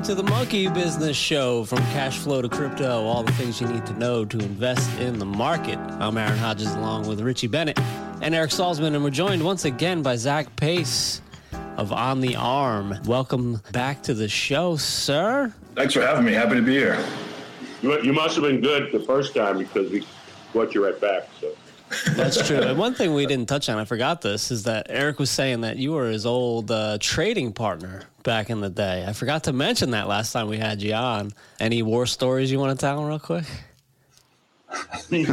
Welcome to the Monkey Business Show from cash flow to crypto, all the things you need to know to invest in the market. I'm Aaron Hodges along with Richie Bennett and Eric Salzman, and we're joined once again by Zach Pace of On the Arm. Welcome back to the show, sir. Thanks for having me. Happy to be here. You, you must have been good the first time because we brought you right back. So. That's true. And one thing we didn't touch on, I forgot this, is that Eric was saying that you were his old uh, trading partner back in the day. I forgot to mention that last time we had you on. Any war stories you want to tell real quick? we,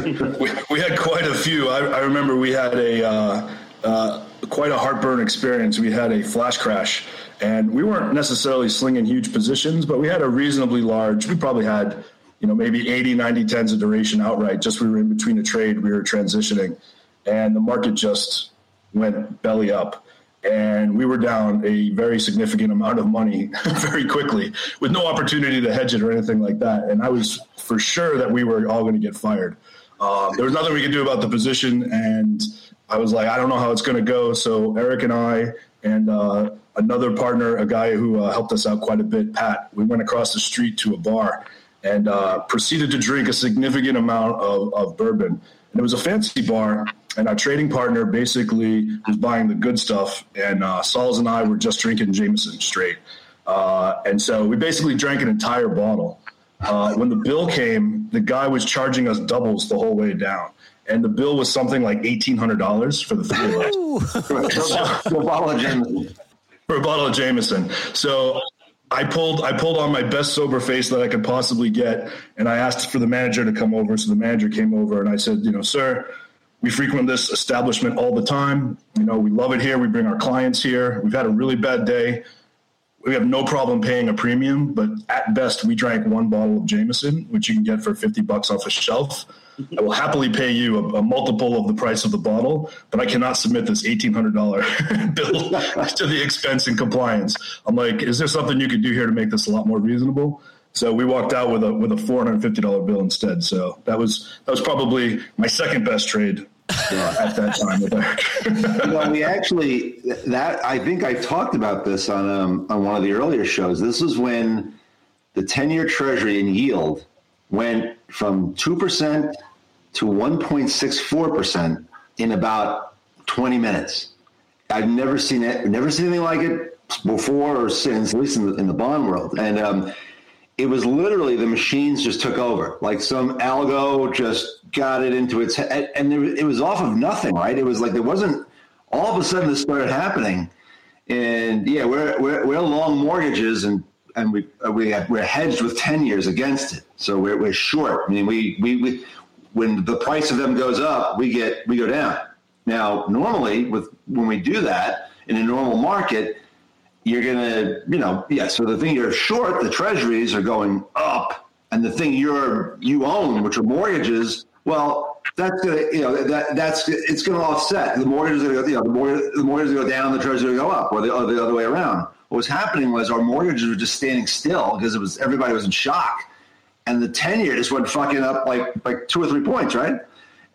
we had quite a few. I, I remember we had a uh, uh, quite a heartburn experience. We had a flash crash, and we weren't necessarily slinging huge positions, but we had a reasonably large. We probably had you know, maybe 80, 90 tens of duration outright. Just we were in between a trade, we were transitioning, and the market just went belly up. And we were down a very significant amount of money very quickly with no opportunity to hedge it or anything like that. And I was for sure that we were all going to get fired. Um, there was nothing we could do about the position. And I was like, I don't know how it's going to go. So Eric and I and uh, another partner, a guy who uh, helped us out quite a bit, Pat, we went across the street to a bar and uh, proceeded to drink a significant amount of, of bourbon. And it was a fancy bar, and our trading partner basically was buying the good stuff, and uh, Sauls and I were just drinking Jameson straight. Uh, and so we basically drank an entire bottle. Uh, when the bill came, the guy was charging us doubles the whole way down. And the bill was something like $1,800 for the three of us. for a bottle of Jameson. For a bottle of Jameson. So I pulled I pulled on my best sober face that I could possibly get, and I asked for the manager to come over. So the manager came over, and I said, you know, sir, we frequent this establishment all the time. You know, we love it here. We bring our clients here. We've had a really bad day. We have no problem paying a premium, but at best, we drank one bottle of Jameson, which you can get for fifty bucks off a shelf. I will happily pay you a, a, multiple of the price of the bottle, but I cannot submit this eighteen hundred dollar bill to the expense and compliance. I'm like, is there something you could do here to make this a lot more reasonable? So we walked out with a with a four hundred fifty dollar bill instead. So that was that was probably my second best trade uh, at that time. you know, we actually that I think I talked about this on um, on one of the earlier shows. This was when the ten year Treasury in yield went from two percent to 1.64% in about 20 minutes. I've never seen it, never seen anything like it before or since, at least in the, in the bond world. And um, it was literally the machines just took over. Like some algo just got it into its head. And it was off of nothing, right? It was like there wasn't, all of a sudden this started happening. And yeah, we're, we're, we're long mortgages and and we we have, we're hedged with ten years against it, so we're, we're short. I mean, we, we we when the price of them goes up, we get we go down. Now, normally with when we do that in a normal market, you're gonna, you know, yeah. So the thing you're short, the treasuries are going up, and the thing you're you own, which are mortgages, well, that's gonna, you know, that that's it's gonna offset. The mortgages are, you know, the the mortgages go down, the treasuries go up, or the, or the other way around. What was happening was our mortgages were just standing still because it was everybody was in shock and the ten year just went fucking up like like two or three points, right?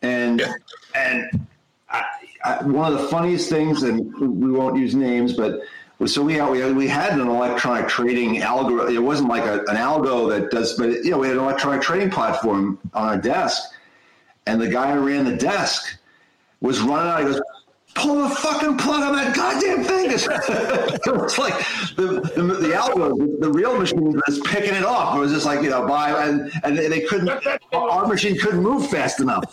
And yeah. and I, I, one of the funniest things, and we won't use names, but so we had, we had, we had an electronic trading algorithm. It wasn't like a, an algo that does, but it, you know, we had an electronic trading platform on our desk, and the guy who ran the desk was running out. He goes, pull the fucking plug on that goddamn thing. it's like the, the, the algo, the, real machine was picking it off. It was just like, you know, buy, and, and they couldn't, our machine couldn't move fast enough.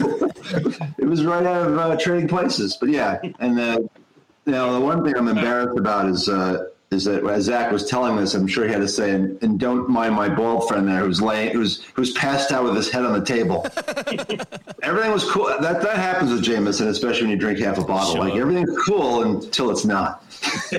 it was right out of uh, trading places. But yeah, and uh, you know, the one thing I'm embarrassed about is, uh, is that as Zach was telling this, I'm sure he had to say, and, and don't mind my bald friend there who's laying, who's who's passed out with his head on the table. everything was cool. That that happens with Jameson, especially when you drink half a bottle. Sure. Like everything's cool until it's not.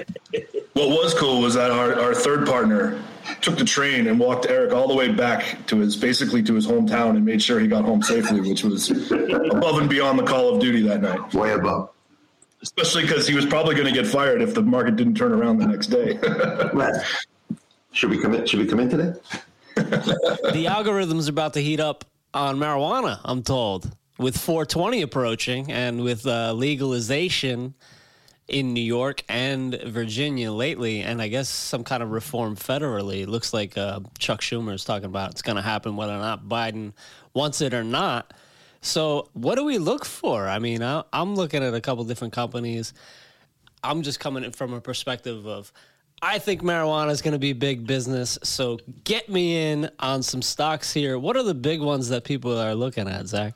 what was cool was that our, our third partner took the train and walked Eric all the way back to his basically to his hometown and made sure he got home safely, which was above and beyond the call of duty that night. Way above especially because he was probably going to get fired if the market didn't turn around the next day. right. Should we come in? Should we come in today? the algorithm's about to heat up on marijuana. I'm told with 420 approaching and with uh, legalization. in New York and Virginia lately, and I guess some kind of reform federally. It looks like uh, Chuck Schumer is talking about it's going to happen whether or not Biden wants it or not. So, what do we look for? I mean, I, am looking at a couple different companies. I'm just coming in from a perspective of I think marijuana is going to be big business. So, get me in on some stocks here. What are the big ones that people are looking at, Zach?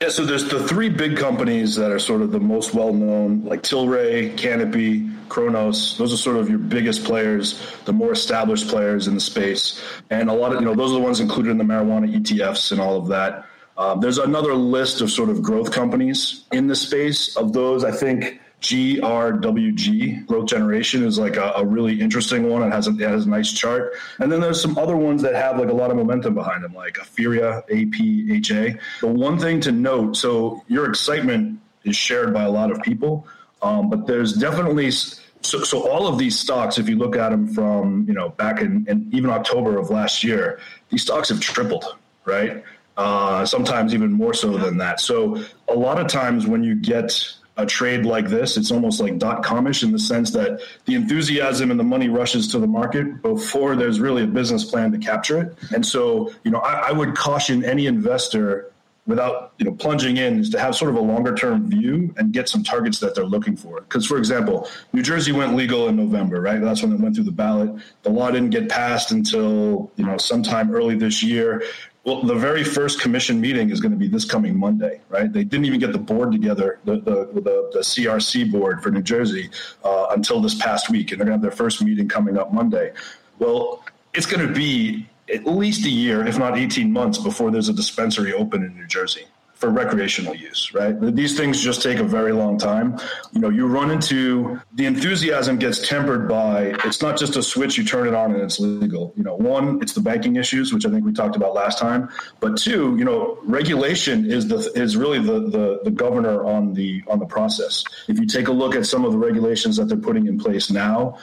Yeah, so there's the three big companies that are sort of the most well known, like Tilray, Canopy, Cronos. Those are sort of your biggest players, the more established players in the space, and a lot of you know those are the ones included in the marijuana ETFs and all of that. Um, there's another list of sort of growth companies in the space. Of those, I think GRWG, Growth Generation, is like a, a, really interesting one. It has, a, it has a nice chart. And then there's some other ones that have like a lot of momentum behind them, like Aphria, APHA. The one thing to note so your excitement is shared by a lot of people, um, but there's definitely. So, so all of these stocks, if you look at them from you know back in, in even October of last year, these stocks have tripled, right? Uh, sometimes even more so than that. So a lot of times when you get a trade like this. It's almost like dot comish in the sense that the enthusiasm and the money rushes to the market before there's really a business plan to capture it. And so, you know, I, I would caution any investor without you know plunging in is to have sort of a longer term view and get some targets that they're looking for because for example new jersey went legal in november right that's when it went through the ballot the law didn't get passed until you know sometime early this year well, the very first commission meeting is going to be this coming Monday, right? They didn't even get the board together, the the, the, the CRC board for New Jersey, uh, until this past week, and they're going to have their first meeting coming up Monday. Well, it's going to be at least a year, if not 18 months, before there's a dispensary open in New Jersey for recreational use, right? These things just take a very long time. You know, you run into the enthusiasm gets tempered by it's not just a switch, you turn it on and it's legal. You know, one, it's the banking issues, which I think we talked about last time. But two, you know, regulation is the is really the the, the governor on the on the process. If you take a look at some of the regulations that they're putting in place now,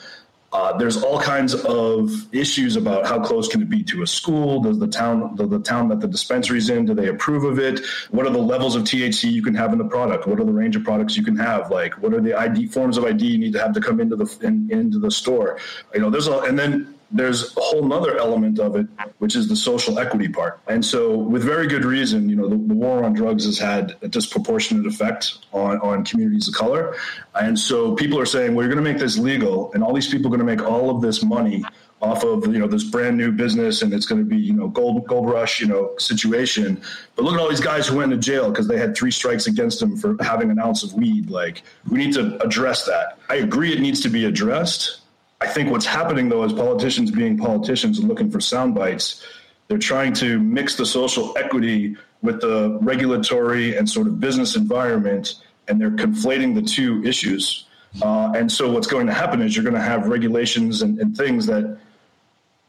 uh, there's all kinds of issues about how close can it be to a school? Does the town, the, the town that the dispensary's in, do they approve of it? What are the levels of THC you can have in the product? What are the range of products you can have? Like, what are the ID forms of ID you need to have to come into the in, into the store? You know, there's a, and then there's a whole nother element of it, which is the social equity part. And so, with very good reason, you know, the, the, war on drugs has had a disproportionate effect on, on communities of color. And so, people are saying, well, you're going to make this legal, and all these people are going to make all of this money off of you know this brand new business and it's going to be you know gold gold rush you know situation but look at all these guys who went to jail because they had three strikes against them for having an ounce of weed like we need to address that i agree it needs to be addressed I think what's happening though is politicians being politicians and looking for sound bites. They're trying to mix the social equity with the regulatory and sort of business environment, and they're conflating the two issues. Uh, and so what's going to happen is you're going to have regulations and, and things that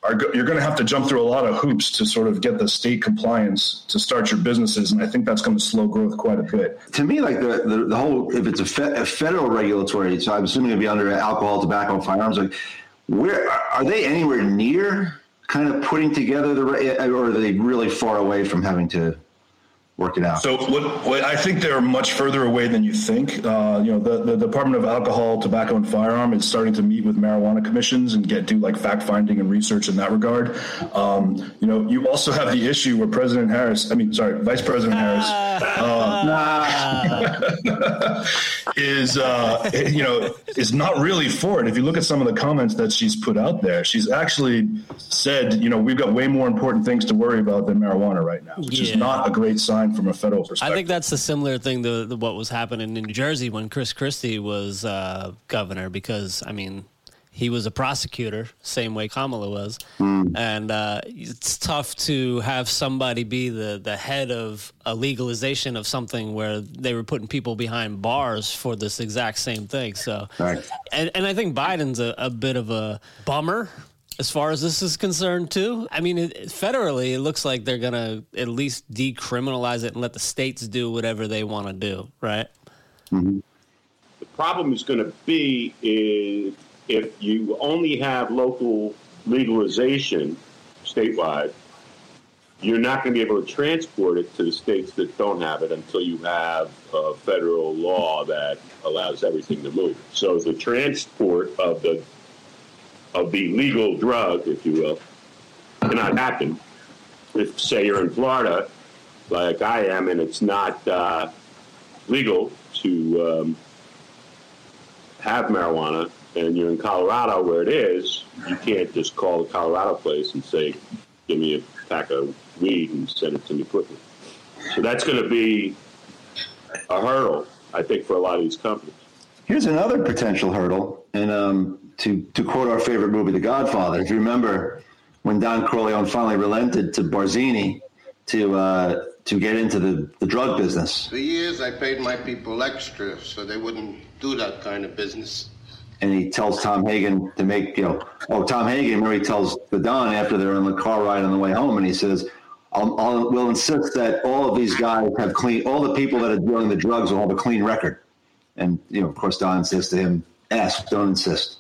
are go- you're going to have to jump through a lot of hoops to sort of get the state compliance to start your businesses, and I think that's going to slow growth quite a bit. To me, like the the, the whole if it's a, fe- a, federal regulatory, so I'm assuming it'd be under alcohol, tobacco, and firearms. Like, where are they anywhere near kind of putting together the, or are they really far away from having to work it out. So what, what, I think they're much further away than you think. Uh, you know, the, the Department of Alcohol, Tobacco, and Firearm is starting to meet with marijuana commissions and get do like fact finding and research in that regard. Um, you know, you also have the issue where President Harris, I mean, sorry, Vice President Harris, uh, is uh, you know is not really for it. If you look at some of the comments that she's put out there, she's actually said, you know, we've got way more important things to worry about than marijuana right now, which yeah. is not a great sign from a federal perspective. I think that's a similar thing to, to what was happening in New Jersey when Chris Christie was uh, governor, because I mean, he was a prosecutor, same way Kamala was, mm. and uh, it's tough to have somebody be the the head of a legalization of something where they were putting people behind bars for this exact same thing. So, right. and and I think Biden's a, a bit of a bummer as far as this is concerned too i mean it, federally it looks like they're gonna at least decriminalize it and let the states do whatever they want to do right mm-hmm. the problem is going to be is if you only have local legalization statewide you're not going to be able to transport it to the states that don't have it until you have a federal law that allows everything to move. So the transport of the of the legal drug, if you will, cannot happen. If say you're in Florida, like I am, and it's not uh, legal to um, have marijuana, and you're in Colorado where it is, you can't just call the Colorado place and say, "Give me a pack of weed and send it to me quickly." So that's going to be a hurdle, I think, for a lot of these companies. Here's another potential hurdle, and um, to to quote our favorite movie, The Godfather. If you remember when Don Corleone finally relented to Barzini to uh, to get into the, the drug business. For years, I paid my people extra so they wouldn't do that kind of business. And he tells Tom Hagen to make, you know, oh, Tom Hagen, remember he tells the Don after they're on the car ride on the way home, and he says, I'll, I'll, we'll insist that all of these guys have clean, all the people that are dealing the drugs will have a clean record. And, you know, of course, Don says to him, ask, don't insist.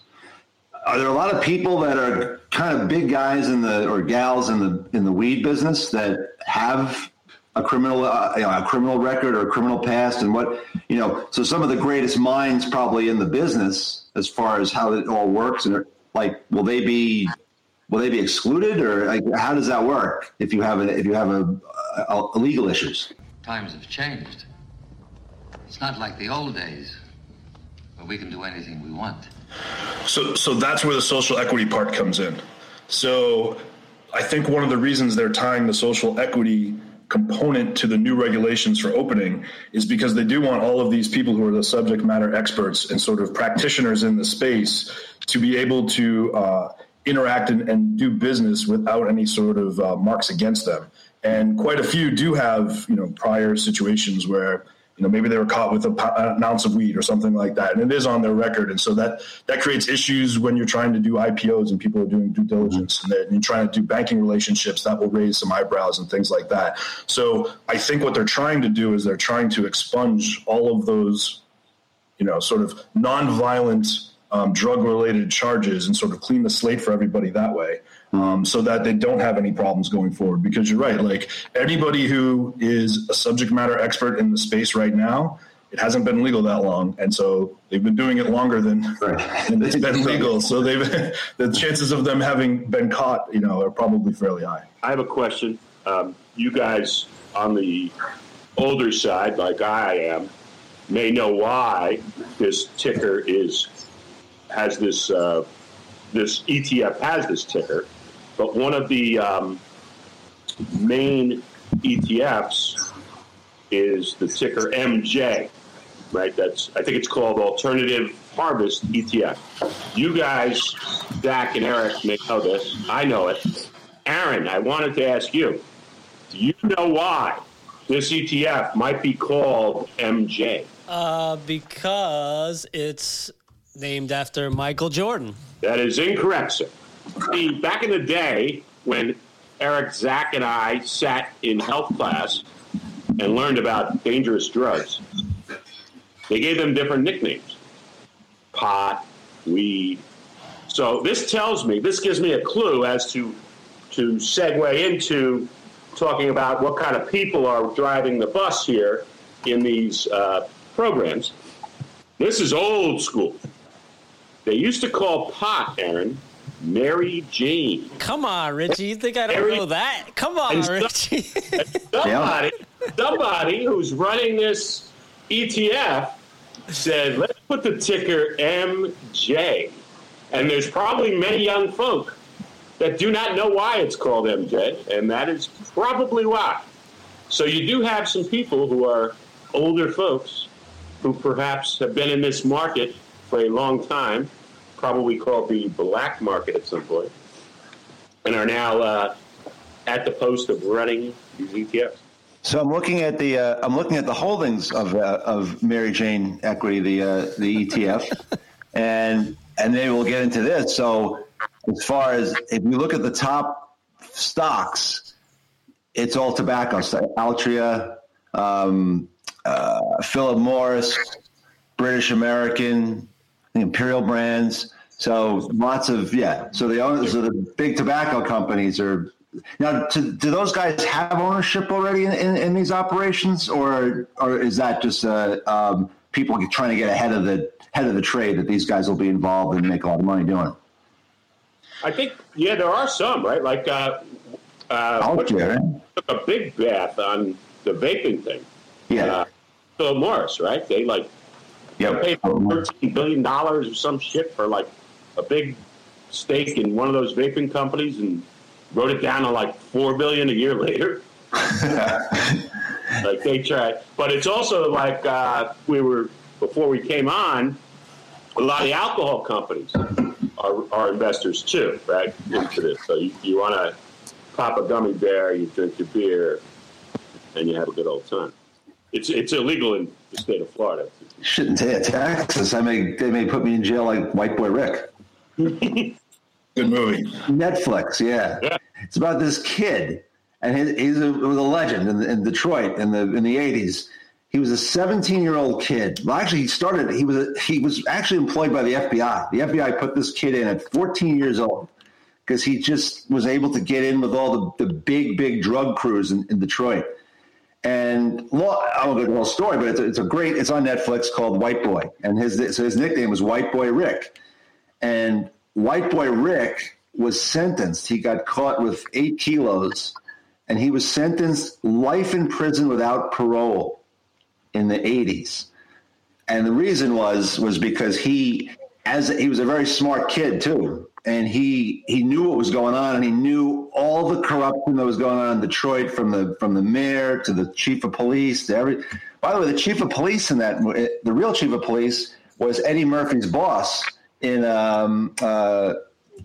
Are there a lot of people that are kind of big guys in the, or gals in the, in the weed business that have a criminal uh, you know, a criminal record or a criminal past and what you know so some of the greatest minds probably in the business as far as how it all works and like will they be will they be excluded or like, how does that work if you have a if you have a, a, a legal issues? Times have changed. It's not like the old days where we can do anything we want so so that's where the social equity part comes in so i think one of the reasons they're tying the social equity component to the new regulations for opening is because they do want all of these people who are the subject matter experts and sort of practitioners in the space to be able to uh, interact and, and, do business without any sort of uh, marks against them. And quite a few do have, you know, prior situations where you know maybe they were caught with a, an ounce of weed or something like that. And it is on their record. And so that that creates issues when you're trying to do ipos and people are doing due diligence and, and you're trying to do banking relationships that will raise some eyebrows and things like that. So i think what they're trying to do is they're trying to expunge all of those you know sort of nonviolent um, drug related charges and sort of clean the slate for everybody that way um, so that they don't have any problems going forward. Because you're right, like anybody who is a subject matter expert in the space right now, it hasn't been legal that long, and so they've been doing it longer than, right. than it's been legal. So they've the chances of them having been caught, you know, are probably fairly high. I have a question. Um, you guys on the older side, like I am, may know why this ticker is has this uh, this ETF has this ticker. But one of the um, main ETFs is the ticker MJ, right? That's I think it's called Alternative Harvest ETF. You guys, Zach and Eric, may know this. I know it. Aaron, I wanted to ask you: Do you know why this ETF might be called MJ? Uh, because it's named after Michael Jordan. That is incorrect, sir. See, back in the day when Eric, Zach, and I sat in health class and learned about dangerous drugs, they gave them different nicknames pot, weed. So this tells me, this gives me a clue as to to segue into talking about what kind of people are driving the bus here in these uh, programs. This is old school. They used to call pot, Aaron, Mary Jane. Come on, Richie. You think I don't Mary, know that? Come on, Richie. somebody, somebody who's running this ETF said, let's put the ticker MJ. And there's probably many young folk that do not know why it's called MJ, and that is probably why. So you do have some people who are older folks who perhaps have been in this market for a long time, probably called the black market at some point, and are now uh, at the post of running these ETFs. So I'm looking at the uh, I'm looking at the holdings of uh, of Mary Jane Equity, the uh, the ETF, and and then we'll get into this. So as far as if you look at the top stocks, it's all tobacco. So Altria, um, uh, Philip Morris, British American, the Imperial brands. So lots of yeah. So the owners of the big tobacco companies are now, to, do those guys have ownership already in, in, in these operations, or or is that just uh, um, people trying to get ahead of the head of the trade that these guys will be involved and make a lot of money doing it? I think yeah, there are some right. Like uh, uh, there, took a big bath on the vaping thing. yeah, Uh, Philip Morris, right? They like yep. paid thirteen billion dollars or some shit for like a big stake in one of those vaping companies and wrote it down to like four billion a year later. like they tried, but it's also like uh, we were before we came on. A lot of the alcohol companies are, are investors too, right? Into this, so you, you want to pop a gummy bear, you drink your beer, and you have a good old time. It's it's illegal in the state of Florida. Shouldn't take Texas. I may they may put me in jail like White Boy Rick. Good movie. Netflix, yeah. Yeah. It's about this kid, and his, he's a, was a legend in, in Detroit in the in the eighties. He was a 17 year old kid. Well, actually, he started. He was a, he was actually employed by the FBI. The FBI put this kid in at 14 years old because he just was able to get in with all the, the big big drug crews in, in Detroit. And I won't go the whole story, but it's a, it's a great. It's on Netflix called White Boy, and his so his nickname was White Boy Rick. And White Boy Rick was sentenced. He got caught with eight kilos, and he was sentenced life in prison without parole in the 80s. And the reason was was because he as he was a very smart kid too. And he he knew what was going on and he knew all the corruption that was going on in Detroit from the from the mayor to the chief of police to every by the way, the chief of police in that the real chief of police was Eddie Murphy's boss in um uh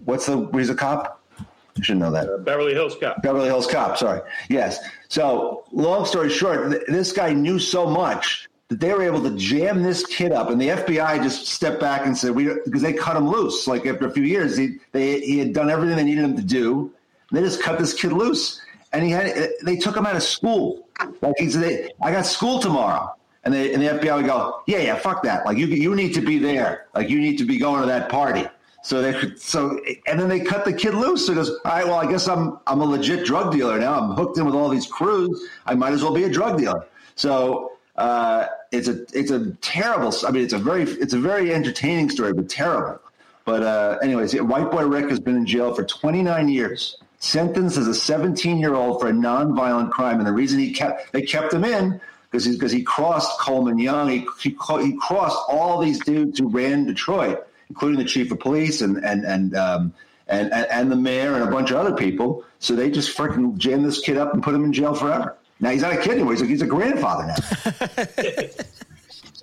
what's the he's a cop? I should know that. Uh, Beverly Hills Cop. Beverly Hills Cop, sorry. Yes. So, long story short, th- this guy knew so much that they were able to jam this kid up, and the FBI just stepped back and said, "We," because they cut him loose. Like after a few years, he they he had done everything they needed him to do. They just cut this kid loose, and he had they took him out of school. Like he said, "I got school tomorrow." And, they, and the FBI would go, yeah, yeah, fuck that. Like you, you need to be there. Like you need to be going to that party. So they could, so and then they cut the kid loose. So goes, all right, well, I guess I'm I'm a legit drug dealer now. I'm hooked in with all these crews. I might as well be a drug dealer. So uh, it's a it's a terrible. I mean, it's a very it's a very entertaining story, but terrible. But uh, anyways, White Boy Rick has been in jail for 29 years, sentenced as a 17 year old for a nonviolent crime, and the reason he kept they kept him in because he because he crossed Coleman Young, he, he he crossed all these dudes who ran Detroit including the chief of police and and and um, and, and the mayor and a bunch of other people. So they just freaking jammed this kid up and put him in jail forever. Now he's not a kid anymore. He's a, he's a grandfather now.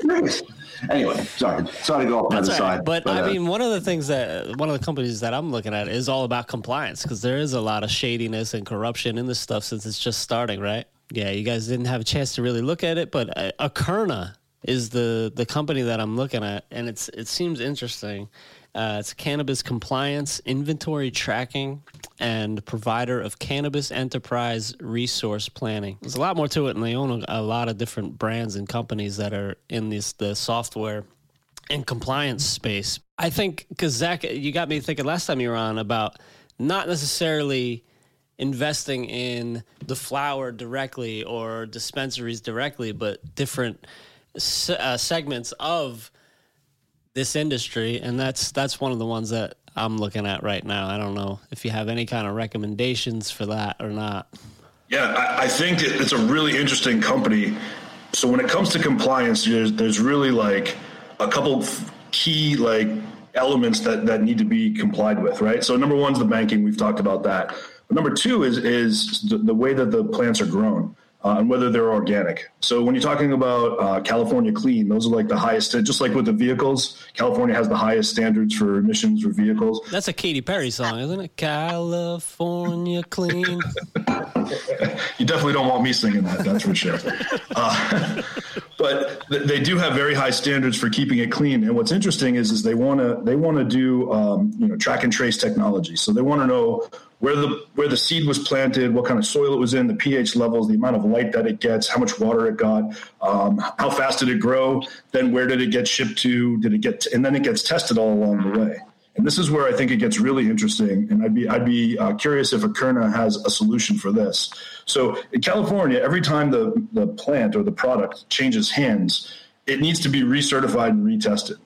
Anyway, sorry, sorry to go off on the That's other right. side. But, I uh, mean, one of the things that one of the companies that I'm looking at is all about compliance because there is a lot of shadiness and corruption in this stuff since it's just starting, right? Yeah, you guys didn't have a chance to really look at it, but uh, Akerna is the the company that I'm looking at, and it's it seems interesting. Uh, it's cannabis compliance, inventory tracking, and provider of cannabis enterprise resource planning. There's a lot more to it, and they own a, lot of different brands and companies that are in this the software and compliance space. I think because Zach, you got me thinking last time you were on about not necessarily investing in the flower directly or dispensaries directly, but different uh, segments of this industry, and that's that's one of the ones that I'm looking at right now. I don't know if you have any kind of recommendations for that or not. Yeah, I, I think it, it's a really interesting company. So when it comes to compliance, there's there's really like a couple key like elements that that need to be complied with, right? So number one is the banking. We've talked about that. But number two is is the, the way that the plants are grown. Uh, and whether they're organic. So when you're talking about uh, California Clean, those are like the highest, just like with the vehicles, California has the highest standards for emissions for vehicles. That's a Katy Perry song, isn't it? California clean. you definitely don't want me singing that. That's for sure. Uh, but th- they do have very high standards for keeping it clean. And what's interesting is, is they want to they want to do um, you know track and trace technology. So they want to know where the where the seed was planted, what kind of soil it was in, the pH levels, the amount of light that it gets, how much water it got, um, how fast did it grow, then where did it get shipped to, did it get, t- and then it gets tested all along the way. And this is where I think it gets really interesting. And I'd be I'd be uh, curious if Akerna has a solution for this. So in California, every time the the plant or the product changes hands, it needs to be recertified and retested.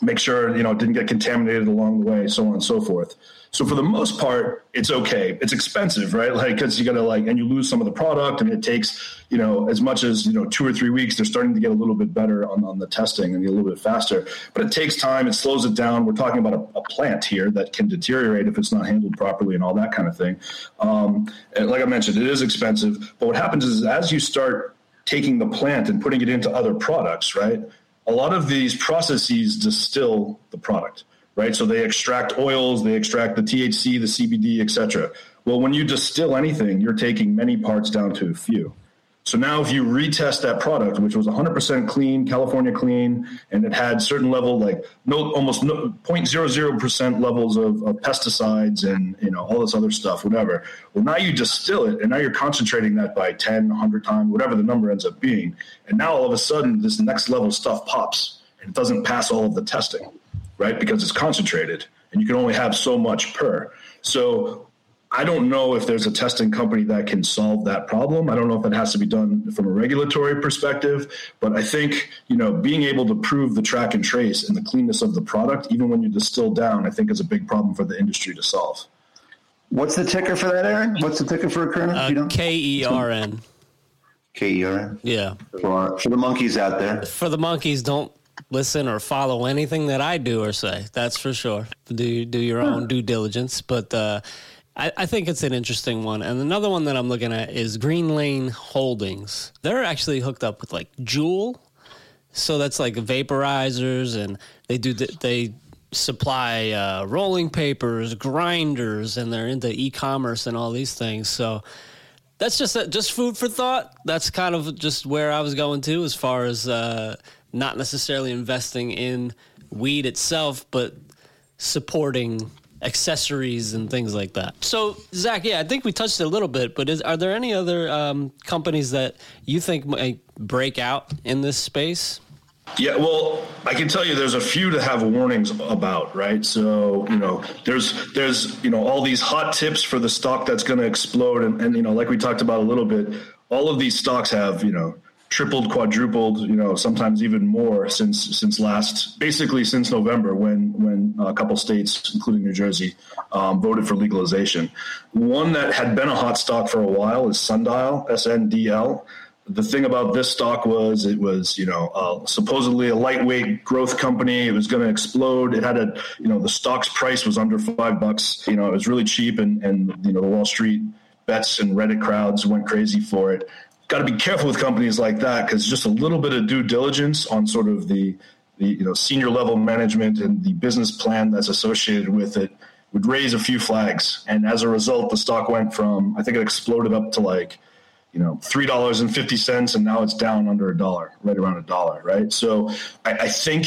Make sure you know it didn't get contaminated along the way, so on and so forth. So for the most part, it's okay. It's expensive, right? Like because you got to like, and you lose some of the product, and it takes you know as much as you know two or three weeks. They're starting to get a little bit better on, on the testing and a little bit faster, but it takes time. It slows it down. We're talking about a, a plant here that can deteriorate if it's not handled properly and all that kind of thing. Um, like I mentioned, it is expensive. But what happens is as you start taking the plant and putting it into other products, right? A lot of these processes distill the product right? So they extract oils, they extract the THC, the CBD, etc. Well, when you distill anything, you're taking many parts down to a few. So now, if you retest that product, which was 100% clean, California clean, and it had certain level, like no, almost no, 0.00% levels of, of, pesticides and you know all this other stuff, whatever. Well, now you distill it, and now you're concentrating that by 10, 100 times, whatever the number ends up being. And now all of a sudden, this next level stuff pops, and it doesn't pass all of the testing right? Because it's concentrated and you can only have so much per. So I don't know if there's a testing company that can solve that problem. I don't know if it has to be done from a regulatory perspective, but I think, you know, being able to prove the track and trace and the cleanness of the product, even when you distill down, I think is a big problem for the industry to solve. What's the ticker for that, Aaron? What's the ticker for Akerna? Uh, K E R N. K E R N. Yeah. For, for the monkeys out there. For the monkeys, don't listen or follow anything that I do or say. That's for sure. Do do your own due diligence, but uh, I, I, think it's an interesting one. And another one that I'm looking at is Green Lane Holdings. They're actually hooked up with like Juul. so that's like vaporizers, and they do the, they supply uh, rolling papers, grinders, and they're into e-commerce and all these things. So that's just just food for thought. That's kind of just where I was going to as far as. Uh, not necessarily investing in weed itself, but supporting accessories and things like that. So, Zach, yeah, I think we touched a little bit, but is, are there any other um, companies that you think might break out in this space? Yeah, well, I can tell you there's a few to have warnings about, right? So, you know, there's there's, you know, all these hot tips for the stock that's going to explode and, and you know, like we talked about a little bit, all of these stocks have, you know, tripled, quadrupled, you know, sometimes even more since since last, basically since November when when a couple states, including New Jersey, um, voted for legalization. One that had been a hot stock for a while is Sundial, SNDL. The thing about this stock was it was, you know, uh, supposedly a lightweight growth company. It was going to explode. It had a, you know, the stock's price was under five bucks. You know, it was really cheap, and and you know the Wall Street bets and Reddit crowds went crazy for it got to be careful with companies like that because just a little bit of due diligence on sort of the, the you know senior level management and the business plan that's associated with it would raise a few flags. And as a result, the stock went from I think it exploded up to like you know three dollars and fifty cents, and now it's down under a dollar, right around a dollar, right? So I, I think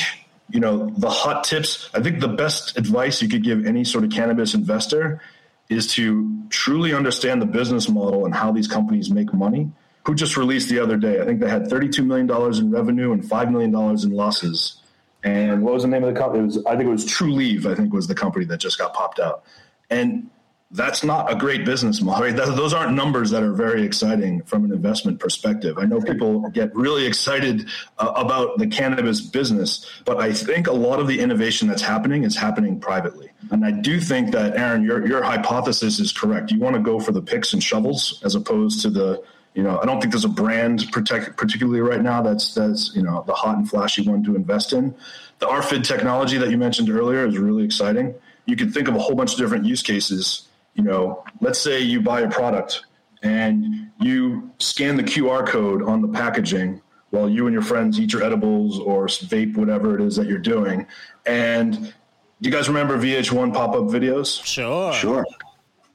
you know the hot tips. I think the best advice you could give any sort of cannabis investor is to truly understand the business model and how these companies make money who just released the other day. I think they had $32 million in revenue and $5 million in losses. And what was the name of the company? It was, I think it was Trulieve, I think was the company that just got popped out. And that's not a great business model. Right? those aren't numbers that are very exciting from an investment perspective. I know people get really excited uh, about the cannabis business, but I think a lot of the innovation that's happening is happening privately. And I do think that, Aaron, your, your hypothesis is correct. You want to go for the picks and shovels as opposed to the you know, I don't think there's a brand protect, particularly right now that's that's you know the hot and flashy one to invest in. The RFID technology that you mentioned earlier is really exciting. You can think of a whole bunch of different use cases. You know, let's say you buy a product and you scan the QR code on the packaging while you and your friends eat your edibles or vape whatever it is that you're doing. And do you guys remember VH1 pop-up videos? Sure. Sure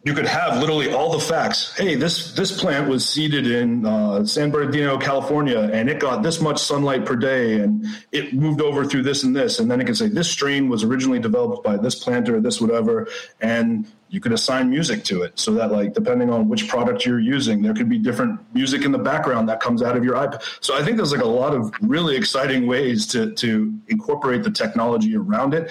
you could have literally all the facts. Hey, this this plant was seeded in uh, San Bernardino, California, and it got this much sunlight per day, and it moved over through this and this, and then it can say this strain was originally developed by this planter, this whatever, and you could assign music to it, so that like depending on which product you're using, there could be different music in the background that comes out of your iPad. So I think there's like a lot of really exciting ways to to incorporate the technology around it.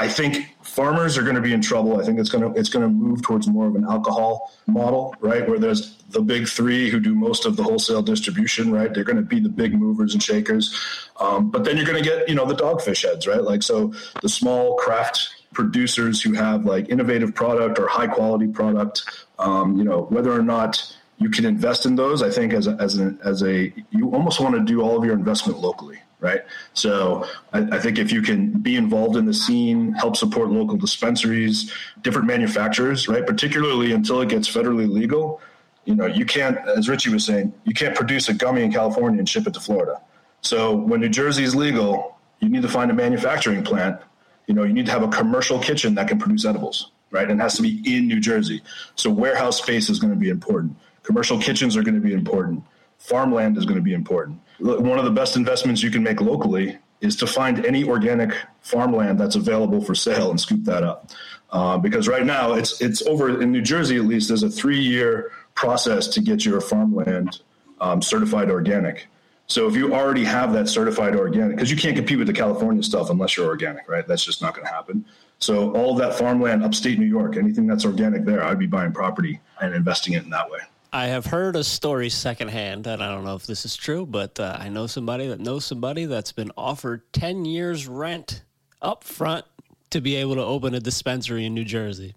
I think farmers are going to be in trouble. I think it's going to it's going to move towards more of an alcohol model, right? Where there's the big three who do most of the wholesale distribution, right? They're going to be the big movers and shakers. Um, but then you're going to get you know the dogfish heads, right? Like so the small craft producers who have like innovative product or high quality product. Um, you know whether or not you can invest in those. I think as a, as a, as a you almost want to do all of your investment locally right? So I, I, think if you can be involved in the scene, help support local dispensaries, different manufacturers, right? Particularly until it gets federally legal, you know, you can't, as Richie was saying, you can't produce a gummy in California and ship it to Florida. So when New Jersey is legal, you need to find a manufacturing plant. You know, you need to have a commercial kitchen that can produce edibles, right? And it has to be in New Jersey. So warehouse space is going to be important. Commercial kitchens are going to be important. Farmland is going to be important one of the best investments you can make locally is to find any organic farmland that's available for sale and scoop that up. Uh, because right now it's it's over in New Jersey at least. There's a three year process to get your farmland um, certified organic. So if you already have that certified organic, because you can't compete with the California stuff unless you're organic, right? That's just not going to happen. So all that farmland, upstate New York, anything that's organic there, I'd be buying property and investing it in that way. I have heard a story secondhand, and I don't know if this is true, but uh, I know somebody that knows somebody that's been offered 10 years rent up front to be able to open a dispensary in New Jersey.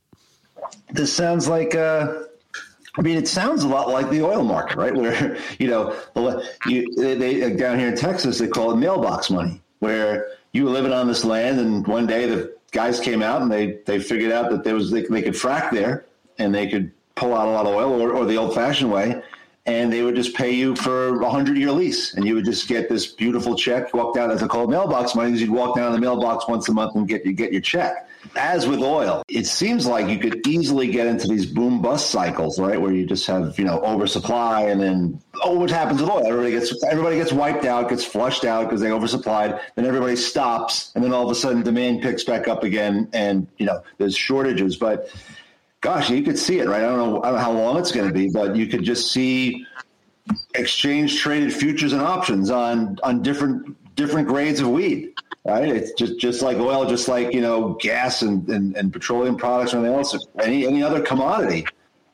This sounds like, uh, I mean, it sounds a lot like the oil market, right? Where, you know, you, they, down here in Texas, they call it mailbox money, where you were living on this land, and one day the guys came out and they, they figured out that there was they, they could frack there and they could pull out a lot of oil or, or the old fashioned way. And they would just pay you for a hundred year lease, and you would just get this beautiful check. Walk down as a cold mailbox money, you'd walk down the mailbox once a month and get you get your check. As with oil, it seems like you could easily get into these boom bust cycles, right? Where you just have you know oversupply, and then oh, what happens with oil? Everybody gets everybody gets wiped out, gets flushed out because they oversupplied. Then everybody stops, and then all of a sudden demand picks back up again, and you know there's shortages. But gosh, you could see it, right? I don't know, I don't know how long it's going to be, but you could just see exchange traded futures and options on on different different grades of weed. Right? It's just just like oil, just like you know, gas and, and, and petroleum products or anything else, any any other commodity.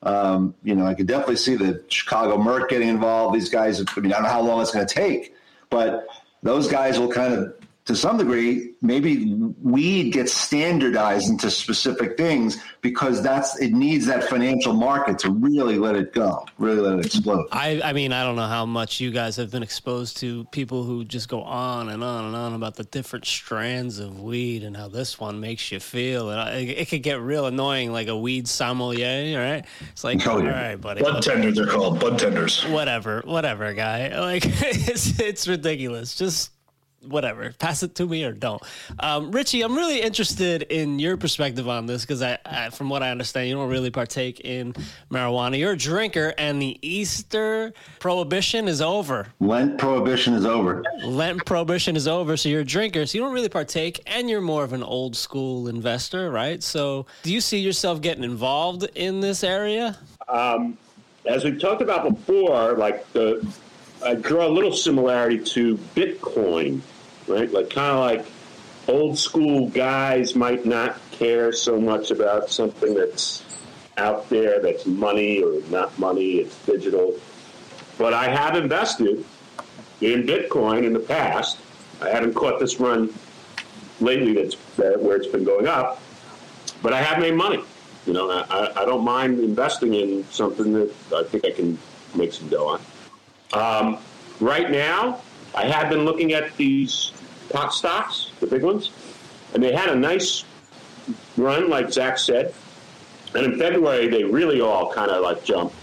Um, you know, I could definitely see the Chicago Merc getting involved. These guys, I mean, I don't know how long it's going to take, but those guys will kind of to some degree, maybe weed gets standardized into specific things because that's it needs that financial market to really let it go, really let it explode. I, I mean, I don't know how much you guys have been exposed to people who just go on and on and on about the different strands of weed and how this one makes you feel, and it, it could get real annoying, like a weed sommelier, right? It's like, oh, yeah. all right, buddy, bud tenders they're called bud tenders. Whatever, whatever, guy. Like it's it's ridiculous. Just whatever, pass it to me or don't. Um, Richie, I'm really interested in your perspective on this because I, I, from what I understand, you don't really partake in marijuana. You're a drinker, and the Easter prohibition is over. Lent prohibition is over. Lent prohibition is over, so you're a drinker, so you don't really partake, and you're more of an old school investor, right? So, do you see yourself getting involved in this area? Um, as we've talked about before, like the I draw a little similarity to Bitcoin, right? Like kind of like old school guys might not care so much about something that's out there that's money or not money, it's digital. But I have invested in Bitcoin in the past. I haven't caught this run lately that's that, where it's been going up, but I have made money. You know, I, I don't mind investing in something that I think I can make some dough on. Um, right now, I have been looking at these pot stocks, the big ones, and they had a nice run, like Zach said. And in February, they really all kind of like jumped.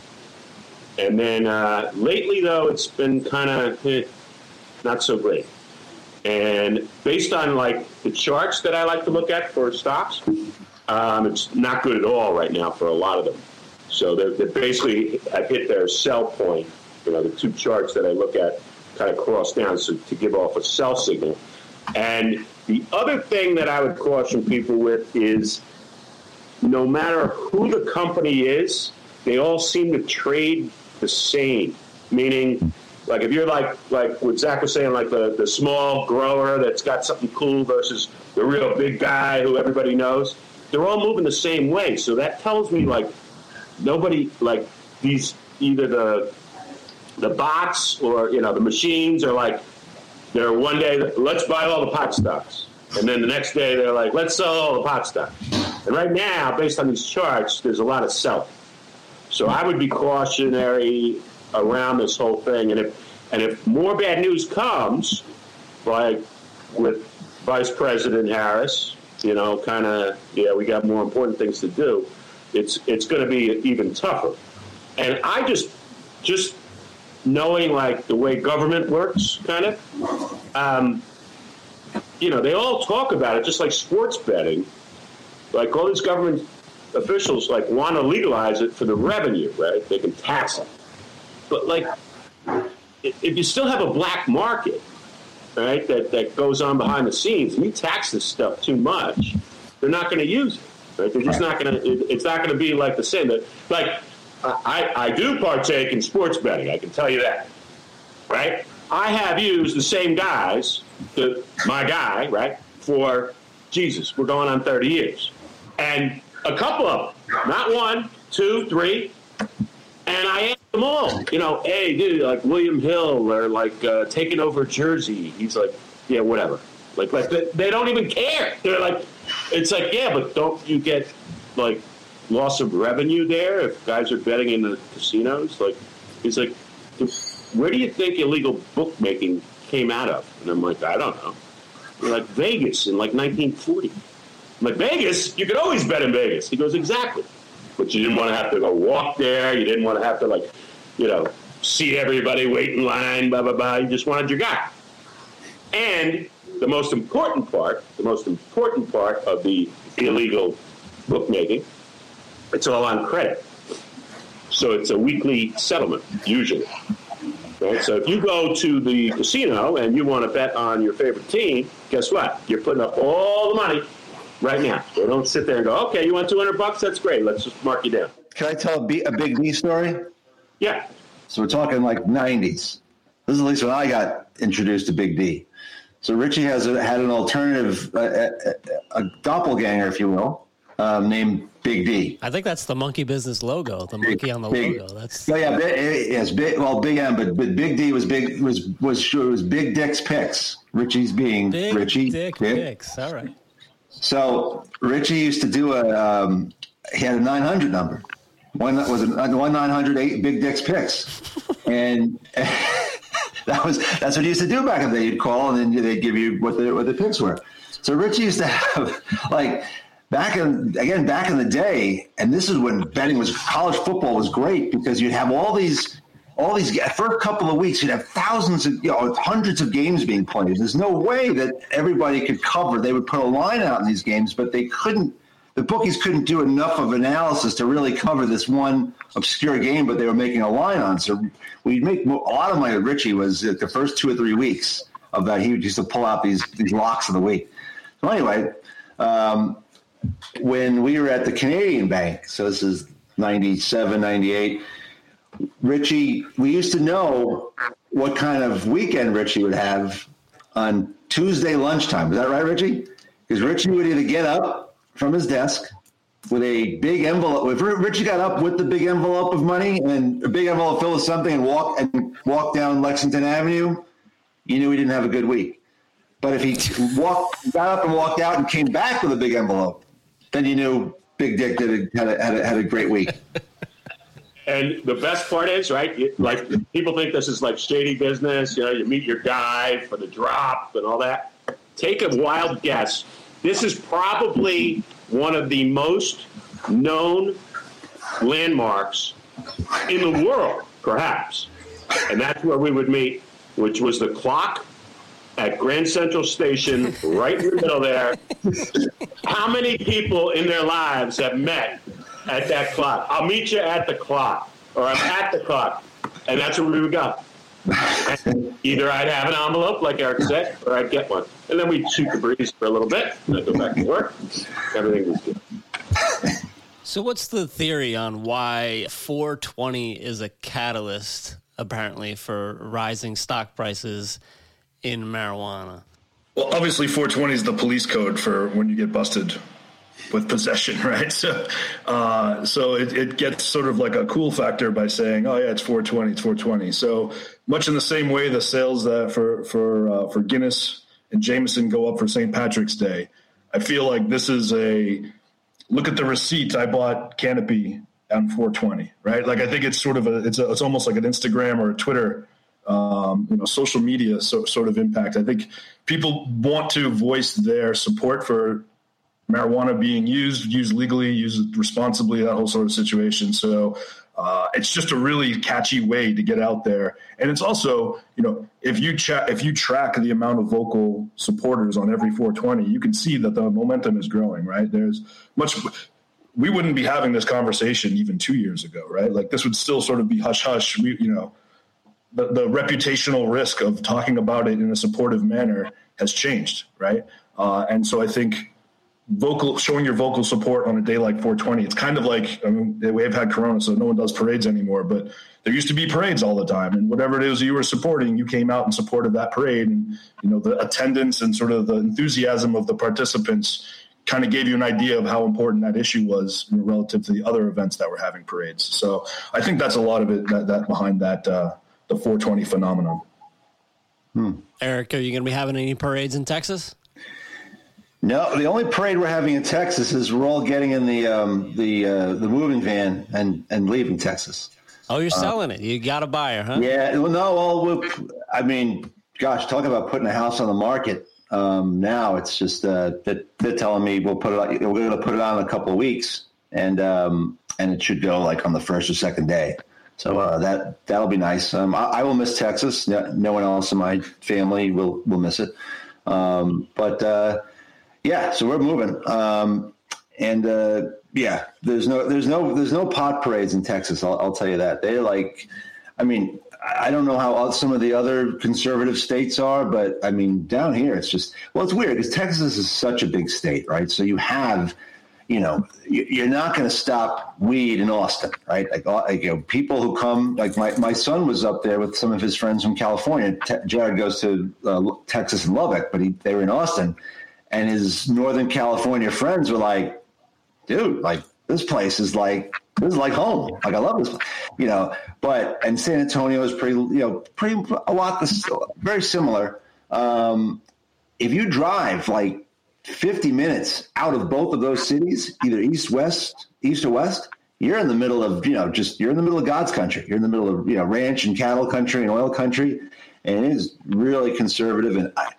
And then uh, lately, though, it's been kind of eh, not so great. And based on like the charts that I like to look at for stocks, um, it's not good at all right now for a lot of them. So they're, they're basically have hit their sell point you know, the two charts that I look at kind of cross down so to give off a sell signal. And the other thing that I would caution people with is no matter who the company is, they all seem to trade the same. Meaning, Like if you're like like what Zach was saying, like the, the small grower that's got something cool versus the real big guy who everybody knows, they're all moving the same way. So that tells me like nobody like these either the the bots or you know the machines are like they're one day let's buy all the pot stocks. And then the next day they're like let's sell all the pot stocks. And right now based on these charts there's a lot of selling. So i would be cautionary around this whole thing. And if and if more bad news comes like with vice president harris you know kind of yeah we got more important things to do it's it's going to be even tougher. And i just just knowing like the way government works, kind of. Um, you know, they all talk about it, just like sports betting. Like all these government officials like want to legalize it for the revenue, right? They can tax it, but like if you still have a black market, right, that that goes on behind the scenes, and you tax this stuff too much, they're not going to use it. Right? They're just not going to. It's not going to be like the same. That like I, I do partake in sports betting. I can tell you that, right? I have used the same guys, the, my guy, right, for Jesus. We're going on 30 years, and a couple of them, not one, two, three, and I asked them all. You know, hey, dude, like William Hill or like uh, taking over Jersey. He's like, yeah, whatever. Like, like they, they don't even care. They're like, it's like, yeah, but don't you get like loss of revenue there if guys are betting in the casinos? Like, he's like, where do you think illegal bookmaking came out of? And I'm like, I don't know. They're like Vegas in like 1940. I'm like, Vegas? You could always bet in Vegas. He goes, exactly. But you didn't want to have to go walk there. You didn't want to have to, like, you know, see everybody wait in line, blah, blah, blah. You just wanted your guy. And the most important part, the most important part of the illegal bookmaking it's all on credit. So it's a weekly settlement, usually. Right? So if you go to the casino and you want to bet on your favorite team, guess what? You're putting up all the money right now. So don't sit there and go, okay, you want 200 bucks? That's great. Let's just mark you down. Can I tell a, B, a Big D story? Yeah. So we're talking like 90s. This is at least when I got introduced to Big D. So Richie has a, had an alternative, a, a, a doppelganger, if you will, um, named Big D. I think that's the monkey business logo. The monkey on the big, logo. That's oh yeah, big, yes, big. Well, Big M, but, but Big D was big was was sure it was Big Dick's picks. Richie's being big Richie dick picks. All right. So Richie used to do a um, he had a nine hundred number. One that was a one nine hundred eight Big Dick's picks, and. that was that's what he used to do back in the day. You'd call and then they'd give you what the what the picks were. So Richie used to have like back in again back in the day, and this is when betting was college football was great because you'd have all these all these for a couple of weeks you'd have thousands of you know hundreds of games being played. There's no way that everybody could cover. They would put a line out in these games, but they couldn't. The bookies couldn't do enough of analysis to really cover this one obscure game, but they were making a line on. So we'd make a lot of money. Richie was the first two or three weeks of that. He used to pull out these these locks of the week. So anyway, um, when we were at the Canadian Bank, so this is 97, 98, Richie, we used to know what kind of weekend Richie would have on Tuesday lunchtime. Is that right, Richie? Because Richie would either get up from his desk with a big envelope. If Richie got up with the big envelope of money and a big envelope filled with something and walk and walk down Lexington Avenue, you knew he didn't have a good week. But if he walked, got up and walked out and came back with a big envelope, then you knew Big Dick did a, had, a, had, a, had a great week. And the best part is, right? You, like people think this is like shady business. You know, you meet your guy for the drop and all that. Take a wild guess. This is probably one of the most known landmarks in the world, perhaps. And that's where we would meet, which was the clock at Grand Central Station, right in the middle there. How many people in their lives have met at that clock? I'll meet you at the clock, or I'm at the clock. And that's where we would go. Either I'd have an envelope, like Eric said, or I'd get one. And then we'd shoot the breeze for a little bit, and then go back to work. Everything was good. So, what's the theory on why 420 is a catalyst apparently for rising stock prices in marijuana. Well, obviously, 420 is the police code for when you get busted with possession, right? So, uh, so it, it, gets sort of like a cool factor by saying, "Oh yeah, it's 420, it's 420." So much in the same way, the sales that for for uh, for Guinness and Jameson go up for St. Patrick's Day. I feel like this is a look at the receipt. I bought Canopy on 420, right? Like I think it's sort of a it's a, it's almost like an Instagram or a Twitter, um, you know, social media so, sort of impact. I think people want to voice their support for marijuana being used, used legally, used responsibly, that whole sort of situation. So uh, it's just a really catchy way to get out there, and it's also, you know, if you cha- if you track the amount of vocal supporters on every 420, you can see that the momentum is growing. Right? There's much. We wouldn't be having this conversation even two years ago, right? Like this would still sort of be hush hush. We, you know, the, the reputational risk of talking about it in a supportive manner has changed, right? Uh, and so I think vocal showing your vocal support on a day like 420 it's kind of like I mean, we have had corona so no one does parades anymore but there used to be parades all the time. And whatever it is you were supporting you came out and supported that parade. And you know the attendance and sort of the enthusiasm of the participants kind of gave you an idea of how important that issue was relative to the other events that were having parades. So i think that's a lot of it that, that behind that uh, the 420 phenomenon hmm. eric are you going to be having any parades in texas no, the only parade we're having in Texas is we're all getting in the um, the uh, the moving van and and leaving Texas. Oh, you're uh, selling it. You got a buyer, huh? Yeah. Well, no. Well, I mean, gosh, talk about putting a house on the market. Um, now it's just uh, that they're telling me we'll put it. On, we're going to put it on in a couple of weeks, and um, and it should go like on the first or second day. So uh, that that'll be nice. Um, I, I, will miss Texas. No, no, one else in my family will will miss it. Um, but uh, yeah, so we're moving. Um, and uh, yeah, there's no there's no there's no pot parades in Texas. I'll, I'll tell you that. They like, I mean, I don't know how some of the other conservative states are, but I mean, down here it's just well, it's weird because Texas is such a big state, right? So you have, you know, you're not going to stop weed in Austin, right? Like, like, you know, people who come, like my, my son was up there with some of his friends from California. Jared goes to uh, Texas and Lubbock, but he, they were in Austin and his Northern California friends were like, dude, like this place is like this is like home. Like I love this, you know. But and San Antonio is pretty, you know, pretty a lot this very similar. Um, if you drive like 50 minutes out of both of those cities, either east west, east or west, you're in the middle of you know just you're in the middle of God's country. You're in the middle of you know ranch and cattle country and oil country, and it is really conservative. And I,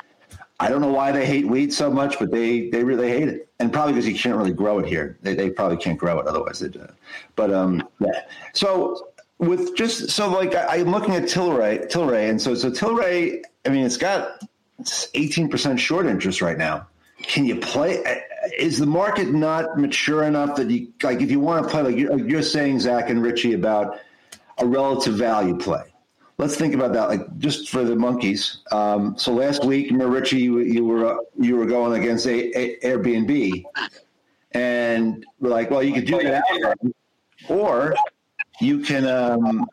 I don't know why they hate weed so much, but they they really hate it, and probably because you can't really grow it here. They, they probably can't grow it otherwise. They do. But um, yeah. So with just so like I, am looking at Tilray, Tilray, and so so Tilray. I mean, it's got eighteen percent short interest right now. Can you play? Is the market not mature enough that you like if you want to play like you're, you're saying Zach and Richie about a relative value play? let's think about that, like just for the monkeys. Um, so last week, Richie, you, you were you were going against a, a Airbnb, and we're like, well, you could do that, or you can. Um,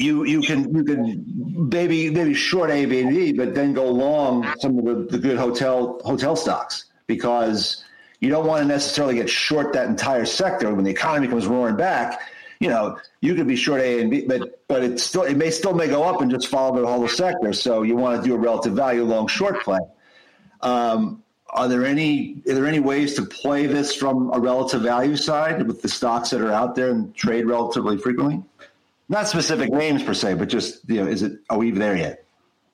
you you can you can maybe maybe short Airbnb, but then go long some of the, the good hotel hotel stocks because you don't want to necessarily get short that entire sector when the economy comes roaring back you know, you could be short A and B, but but it still it may still may go up and just follow the whole sector. So you want to do a relative value long short play. Um, are there any are there any ways to play this from a relative value side with the stocks that are out there and trade relatively frequently? Not specific names per se, but just you know, is it are we there yet?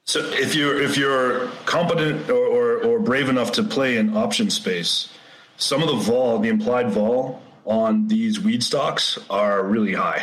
So if you're if you're competent or, or, or brave enough to play in option space, some of the vol, the implied vol on these weed stocks are really high.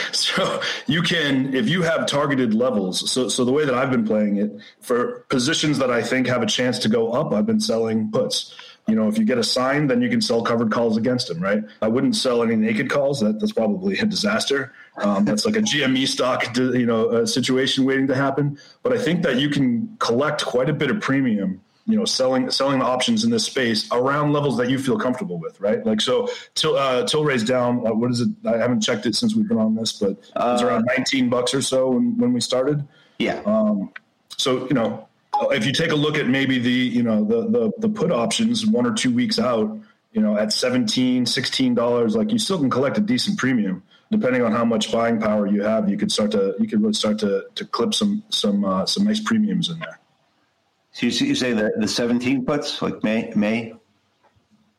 so you can, if you have targeted levels, so, so the way that I've been playing it for positions that I think have a chance to go up, I've been selling puts. You know, if you get a sign, then you can sell covered calls against them, right? I wouldn't sell any naked calls. That, that's probably a disaster. Um, that's like a GME stock, you know, situation waiting to happen. But I think that you can collect quite a bit of premium you know selling selling the options in this space around levels that you feel comfortable with, right? Like so, till uh, Tilray's down. Uh, what is it? I haven't checked it since we've been on this, but uh, it's around 19 bucks or so when, when we started. Yeah. Um, so you know, if you take a look at maybe the you know the the, the put options one or two weeks out, you know, at 17 16 dollars, like you still can collect a decent premium depending on how much buying power you have, you could start to you could really start to to clip some some uh, some nice premiums in there. So you, you say the the seventeen puts like May May.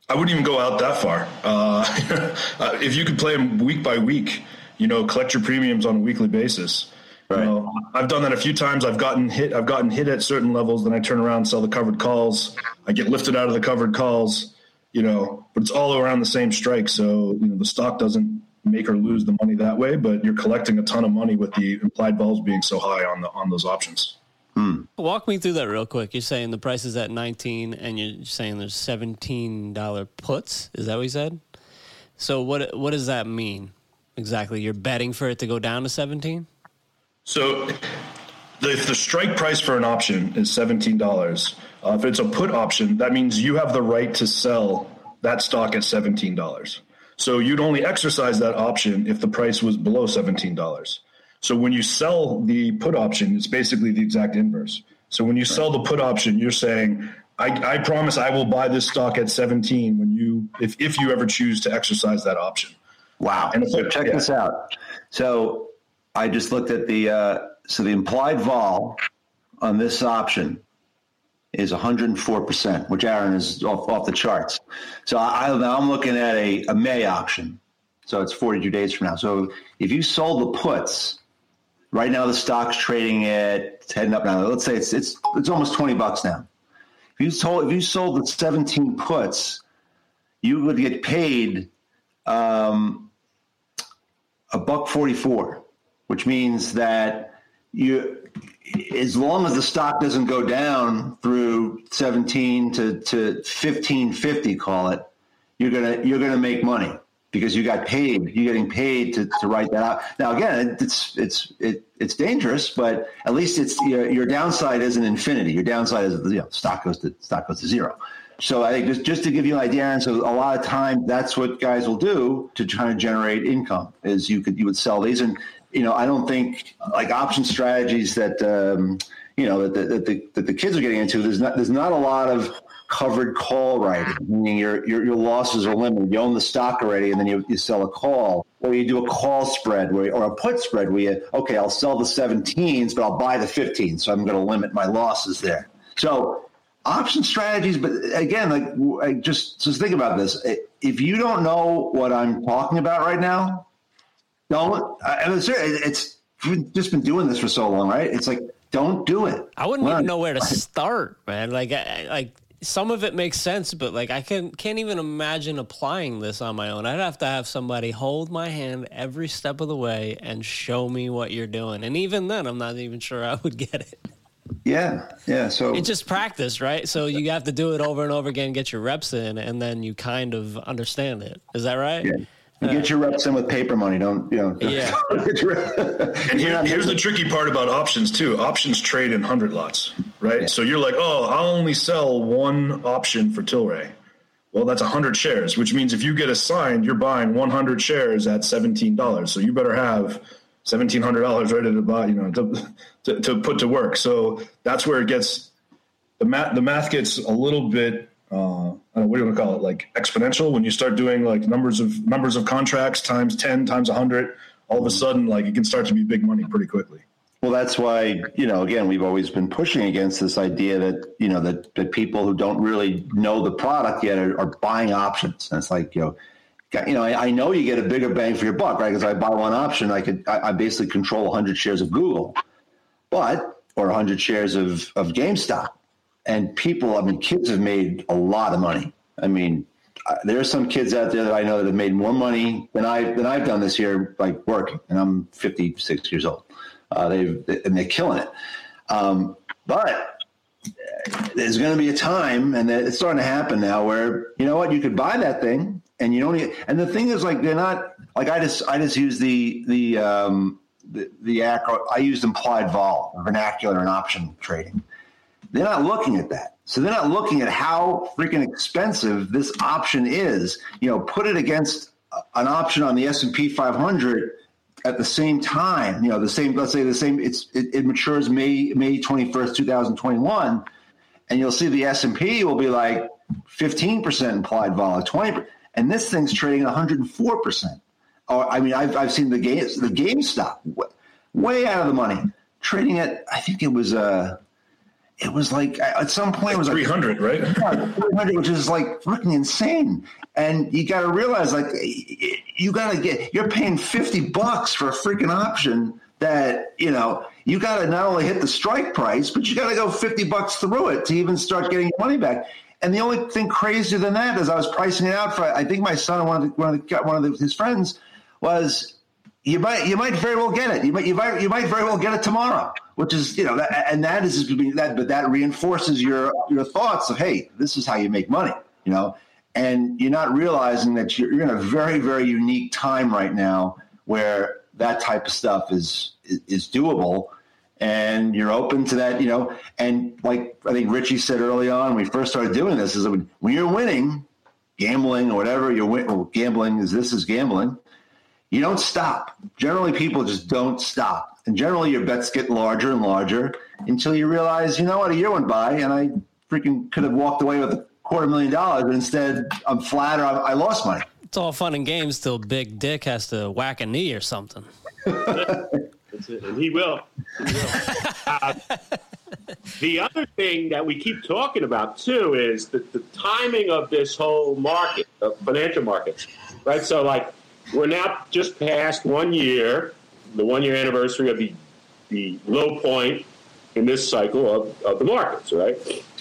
I wouldn't even go out that far. Uh, uh, if you could play them week by week, you know, collect your premiums on a weekly basis. Right. You know, I've done that a few times. I've gotten hit. I've gotten hit at certain levels. Then I turn around, sell the covered calls. I get lifted out of the covered calls. You know, but it's all around the same strike. So you know, the stock doesn't make or lose the money that way, but you're collecting a ton of money with the implied vols being so high on the on those options. Hmm. Walk me through that real quick. You're saying the price is at 19 and you're saying there's $17 puts. Is that what you said? So what what does that mean exactly? You're betting for it to go down to 17? So the, the strike price for an option is $17. Uh, if it's a put option, that means you have the right to sell that stock at $17. So you'd only exercise that option if the price was below $17. So when you sell the put option, it's basically the exact inverse. So when you sell the put option, you're saying, I, I promise I will buy this stock at 17 when you if, if you ever choose to exercise that option. Wow. And so check yeah. this out. So I just looked at the uh, so the implied vol on this option is 104%, which Aaron is off, off the charts. So I, I'm looking at a, a May option. So it's 42 days from now. So if you sold the puts, right now the stock's trading at it's heading up now. Let's say it's it's it's almost 20 bucks now. If you sold if you sold the 17 puts, you would get paid um, a buck 44, which means that you as long as the stock doesn't go down through 17 to, to 1550 call it you're gonna you're gonna make money because you got paid. You're getting paid to, to write that out. Now again it's it's it, it's dangerous but at least it's your, your downside isn't infinity. Your downside is you know stock goes to stock goes to zero. So I think just, just to give you an idea, and so a lot of time that's what guys will do to try to generate income is you could you would sell these and you know, I don't think like option strategies that um, you know that, that, the, that the kids are getting into. There's not there's not a lot of covered call writing, meaning your, your your losses are limited. You own the stock already, and then you, you sell a call, or you do a call spread, where or a put spread where you okay, I'll sell the 17s, but I'll buy the 15s, so I'm going to limit my losses there. So option strategies, but again, like just just think about this. If you don't know what I'm talking about right now, don't. I mean, it's just been doing this for so long, right? It's like don't do it. I wouldn't Learn. even know where to start, man. Like, I, like some of it makes sense, but like I can can't even imagine applying this on my own. I'd have to have somebody hold my hand every step of the way and show me what you're doing. And even then, I'm not even sure I would get it. Yeah, yeah. So it's just practice, right? So you have to do it over and over again, get your reps in, and then you kind of understand it. Is that right? Yeah. You get your reps in with paper money. Don't you know? Yeah. and here, here's the tricky part about options too. Options trade in hundred lots, right? Yeah. So you're like, oh, I'll only sell one option for Tilray. Well, that's hundred shares, which means if you get assigned, you're buying 100 shares at seventeen dollars. So you better have seventeen hundred dollars ready to buy, you know, to, to, to put to work. So that's where it gets the math. The math gets a little bit uh, what do you want to call it? Like exponential. When you start doing like numbers of numbers of contracts times ten times a hundred, all of a sudden, like it can start to be big money pretty quickly. Well, that's why you know. Again, we've always been pushing against this idea that you know that that people who don't really know the product yet are, are buying options. And it's like you know, you know, I, I, know you get a bigger bang for your buck, right? Because I buy one option, I could I, I basically control 100 shares of Google, but or 100 shares of of GameStop and people, I mean, kids have made a lot of money. I mean, there are some kids out there that I know that have made more money than I than I've done this year, like working, and I'm 56 years old. Uh, they've and they're killing it. Um, but there's going to be a time, and it's starting to happen now, where you know what, you could buy that thing, and you don't. And the thing is, like, they're not like I just I just use the the um, the, the I used implied vol vernacular and option trading They're not looking at that. So they're not looking at how freaking expensive this option is. You know, put it against an option on the S&P 500 at the same time, you know, the same, let's say the same, it's, it, it matures May, May 21st, 2021. And you'll see the S&P will be like 15% implied vol, 20 and this thing's trading 104%. Or, I mean, I've, I've seen the game, the GameStop way out of the money, trading at, I think it was, uh, it was like at some point it was 300, like, right? 300, which is like fucking insane. And you got to realize, like, you got to get, you're paying 50 bucks for a freaking option that, you know, you got to not only hit the strike price, but you got to go 50 bucks through it to even start getting your money back. And the only thing crazier than that is I was pricing it out for, I think my son, one of, the, one of, the, one of his friends was you might you might very well get it. You might you might you might very well get it tomorrow, which is you know that, and that is that but that reinforces your your thoughts of hey, this is how you make money, you know, and you're not realizing that you're, you're in a very very unique time right now where that type of stuff is is, doable. And you're open to that, you know. And like I think Richie said early on, when we first started doing this, is when, you're winning, gambling or whatever you're win- gambling is this is gambling you don't stop. Generally, people just don't stop. And generally, your bets get larger and larger until you realize, you know what, a year went by and I freaking could have walked away with a quarter million dollars, but instead I'm flat or I lost money. It's all fun and games till Big Dick has to whack a knee or something. and he will. He will. Uh, the other thing that we keep talking about too is that the timing of this whole market, the financial markets, right? So, like, we're now just past one year, the one year anniversary of the, the low point in this cycle of, of the markets, right?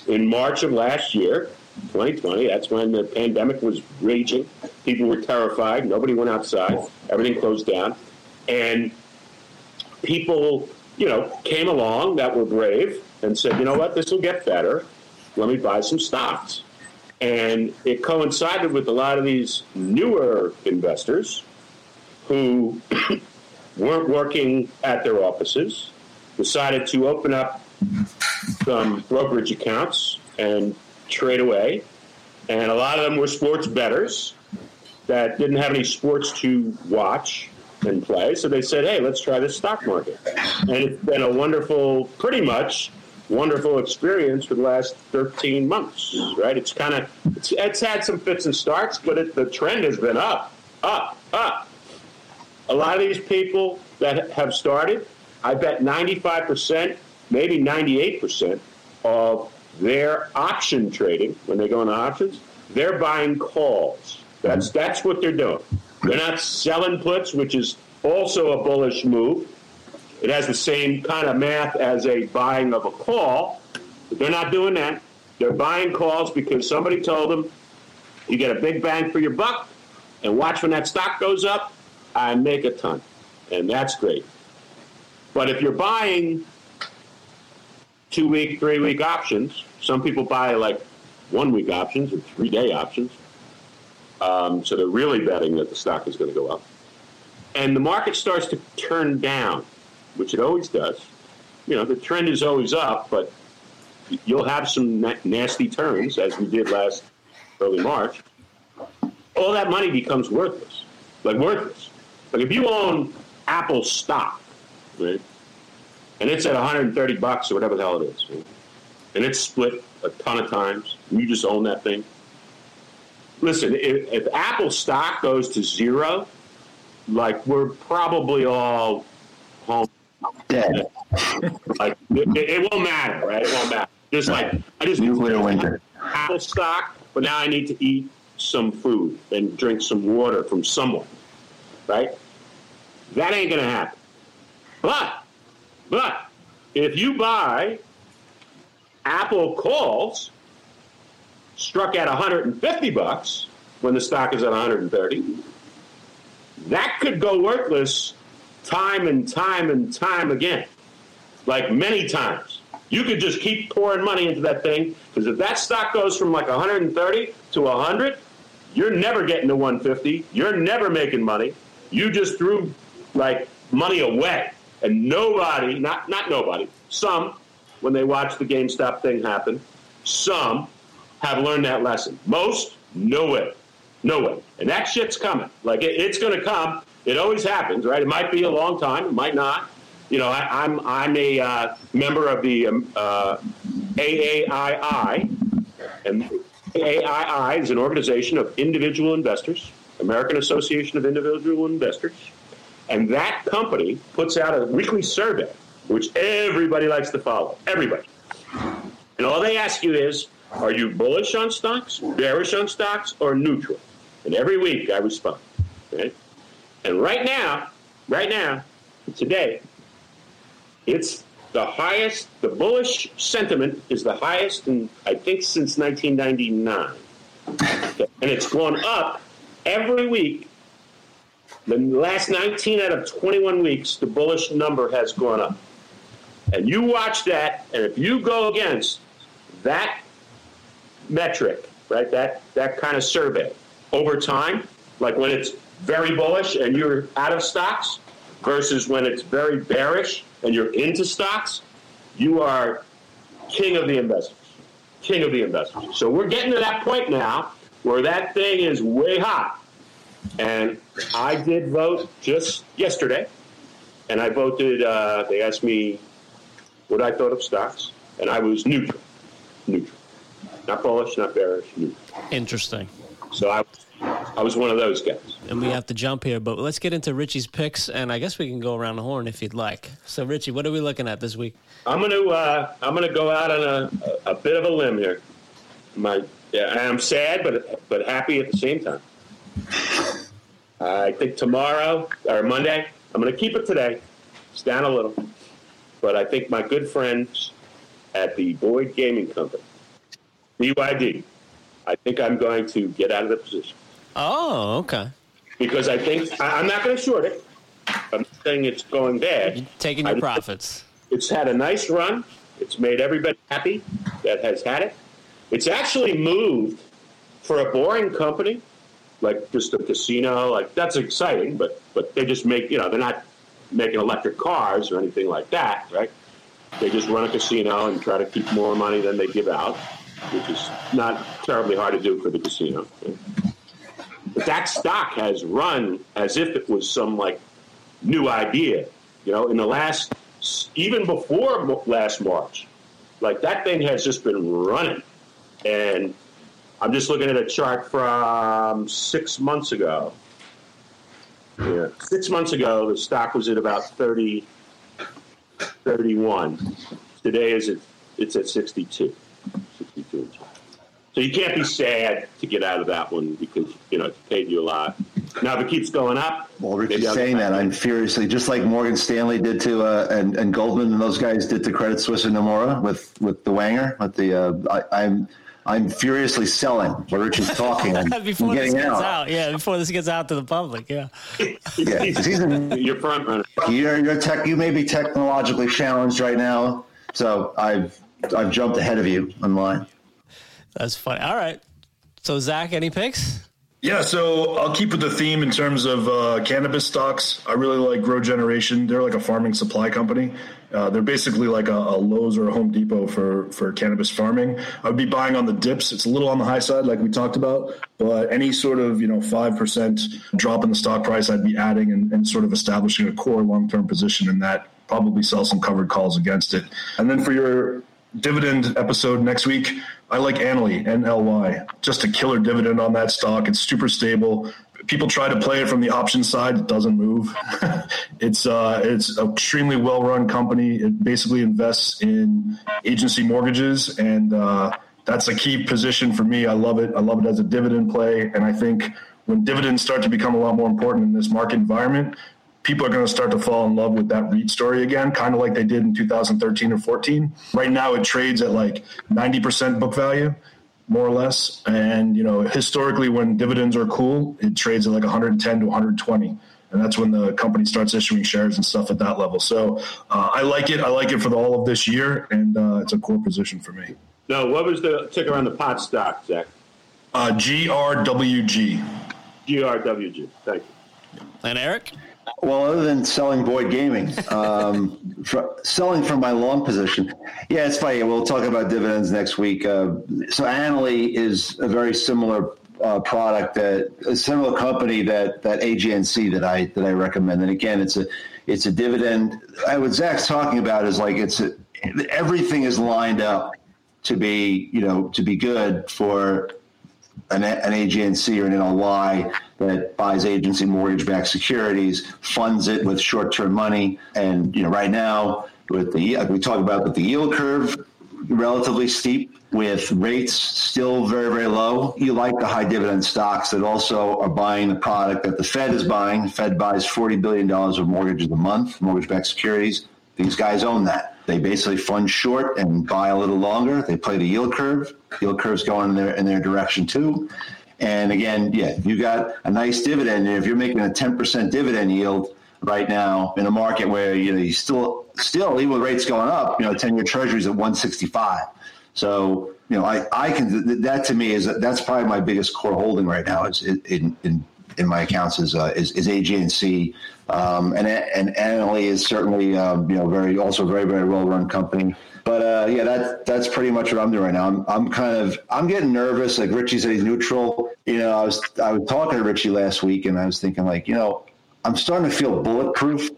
In March of last year, 2020, that's when the pandemic was raging. People were terrified. Nobody went outside. Everything closed down. And people, you know, came along that were brave and said, you know what, this will get better. Let me buy some stocks. And it coincided with a lot of these newer investors who weren't working at their offices, decided to open up some brokerage accounts and trade away. And a lot of them were sports bettors that didn't have any sports to watch and play. So they said, hey, let's try the stock market. And it's been a wonderful, pretty much wonderful experience for the last 13 months, right? It's kind of, it's, it's, had some fits and starts, but it, the trend has been up, up, up. A lot of these people that have started, I bet 95%, maybe 98% of their option trading, when they go into options, they're buying calls. That's, mm-hmm. that's what they're doing. They're not selling puts, which is also a bullish move it has the same kind of math as a buying of a call, but they're not doing that. They're buying calls because somebody told them you get a big bang for your buck, and watch when that stock goes up, I make a ton. And that's great. But if you're buying two week, three week options, some people buy like one week options or three day options. Um, so they're really betting that the stock is going to go up. And the market starts to turn down which it always does, you know, the trend is always up, but you'll have some na- nasty turns, as we did last early March. All that money becomes worthless, like worthless. Like if you own Apple stock, right, and it's at 130 bucks or whatever the hell it is, right? and it's split a ton of times, you just own that thing. Listen, if, if Apple stock goes to zero, like we're probably all home Dead. like it, it, won't matter, right? It won't matter. Just like I just nuclear winter. Apple stock, but now I need to eat some food and drink some water from someone, right? That ain't gonna happen. But, but if you buy Apple calls struck at 150 bucks when the stock is at 130, that could go worthless time and time and time again, like many times. You could just keep pouring money into that thing because if that stock goes from like 130 to 100, you're never getting to 150. You're never making money. You just threw like money away, and nobody, not not nobody, some when they watch the GameStop thing happen. Some have learned that lesson. Most, no way. No way. And that shit's coming. Like, it, it's going to come. It always happens, right? It might be a long time. It might not. You know, I, am I'm, I'm a uh, member of the um, uh, AAII, and AAII is an organization of individual investors, American Association of Individual Investors, and that company puts out a weekly survey, which everybody likes to follow. Everybody. And all they ask you is, are you bullish on stocks, bearish on stocks, or neutral? And every week I respond. Right? And right now, right now, today, it's the highest, the bullish sentiment is the highest in, I think, since 1999. and it's gone up every week. The last 19 out of 21 weeks, the bullish number has gone up. And you watch that, and if you go against that metric, right, that, that kind of survey over time, like when it's very bullish and you're out of stocks versus when it's very bearish and you're into stocks, you are king of the investors. King of the investors. So we're getting to that point now where that thing is way hot. And I did vote just yesterday, and I voted. Uh, they asked me what I thought of stocks, and I was neutral. Neutral. Not bullish, not bearish, neutral. Interesting. So I I was one of those guys. And we have to jump here, but let's get into Richie's picks, and I guess we can go around the horn if you'd like. So, Richie, what are we looking at this week? I'm gonna uh, I'm gonna go out on a, a, bit of a limb here. My yeah, I'm sad, but but happy at the same time. I think tomorrow or Monday, I'm gonna keep it today. It's down a little, but I think my good friends at the Boyd Gaming Company, BYD, I think I'm going to get out of the position. Oh, okay. Because I think I, am not going to short it. I'm saying it's going bad. You're taking your I, profits. It's had a nice run. It's made everybody happy that has had it. It's actually moved for a boring company, like just a casino. Like that's exciting, but but they just make you know they're not making electric cars or anything like that, right? They just run a casino and try to keep more money than they give out, which is not terribly hard to do for the casino. But that stock has run as if it was some like new idea. You know, in the last, even before last March, like that thing has just been running. And I'm just looking at a chart from six months ago. Yeah, six months ago, the stock was at about 30, 31. Today is at, it's at 62. 62. So you can't be sad to get out of that one because you know it paid you a lot. Now if it keeps going up, well, Richie's saying that I'm furiously just like Morgan Stanley did to uh, and and Goldman and those guys did to Credit Suisse and Nomura with with the Wanger with the uh, I, I'm. I'm furiously selling where Richie's talking. I'm, before this gets out. out. yeah. Before this gets out to the public, yeah. yeah, he's in, you're front runner. You're, you're tech. You may be technologically challenged right now, so I've I've jumped ahead of you online. That's funny. All right. So Zach, any picks? Yeah, so I'll keep with the theme in terms of uh, cannabis stocks. I really like Grow Generation. They're like a farming supply company. Uh, they're basically like a, a, Lowe's or a Home Depot for for cannabis farming. I would be buying on the dips. It's a little on the high side, like we talked about, but any sort of you know five percent drop in the stock price, I'd be adding and, and sort of establishing a core long term position in that. Probably sell some covered calls against it. And then for your dividend episode next week. I like Annaly, NLY. Just a killer dividend on that stock. It's super stable. People try to play it from the option side. It doesn't move. it's uh, it's an extremely well run company. It basically invests in agency mortgages, and uh, that's a key position for me. I love it. I love it as a dividend play, and I think when dividends start to become a lot more important in this market environment, people are going to start to fall in love with that REIT story again, kind of like they did in 2013 or 14. Right now, it trades at like 90% book value, more or less. And, you know, historically, when dividends are cool, it trades at like 110 to 120. And that's when the company starts issuing shares and stuff at that level. So uh, I like it. I like it for the, all of this year, and uh, it's a core position for me. No, what was the ticker on the pot stock, Zach? Uh, GRWG. GRWG. Thank you. And Eric? Well, other than selling Boyd Gaming, um, for, selling from my long position. Yeah, it's funny. We'll talk about dividends next week. Uh, so Annaly is a very similar uh, product that a similar company that that AGNC that I that I recommend. And again, it's a it's a dividend. I, what Zach's talking about is like it's a, everything is lined up to be you know to be good for an, an AGNC or an NLY that buys agency mortgage-backed securities, funds it with short-term money, and you know right now with the like we talk about with the yield curve relatively steep with rates still very very low. You like the high dividend stocks that also are buying the product that the fed is buying. Fed buys 40 billion dollars of mortgages a month mortgage-backed securities. These guys own that they basically fund short and buy a little longer they play the yield curve yield curve's going in their in their direction too and again yeah you got a nice dividend if you're making a 10% dividend yield right now in a market where you know you still still even with rates going up, you know, ten year treasuries at one sixty five. So you know, I I can that to me is that's probably my biggest core holding right now is in in in my accounts is uh, is, is AGNC. Um, and and Annaly is certainly um, you know very also very very well run company. But uh, yeah, that that's pretty much what I'm doing right now. I'm I'm kind of I'm getting nervous. Like Richie said, he's neutral. You know, I was I was talking to Richie last week, and I was thinking like, you know, I'm starting to feel bulletproof,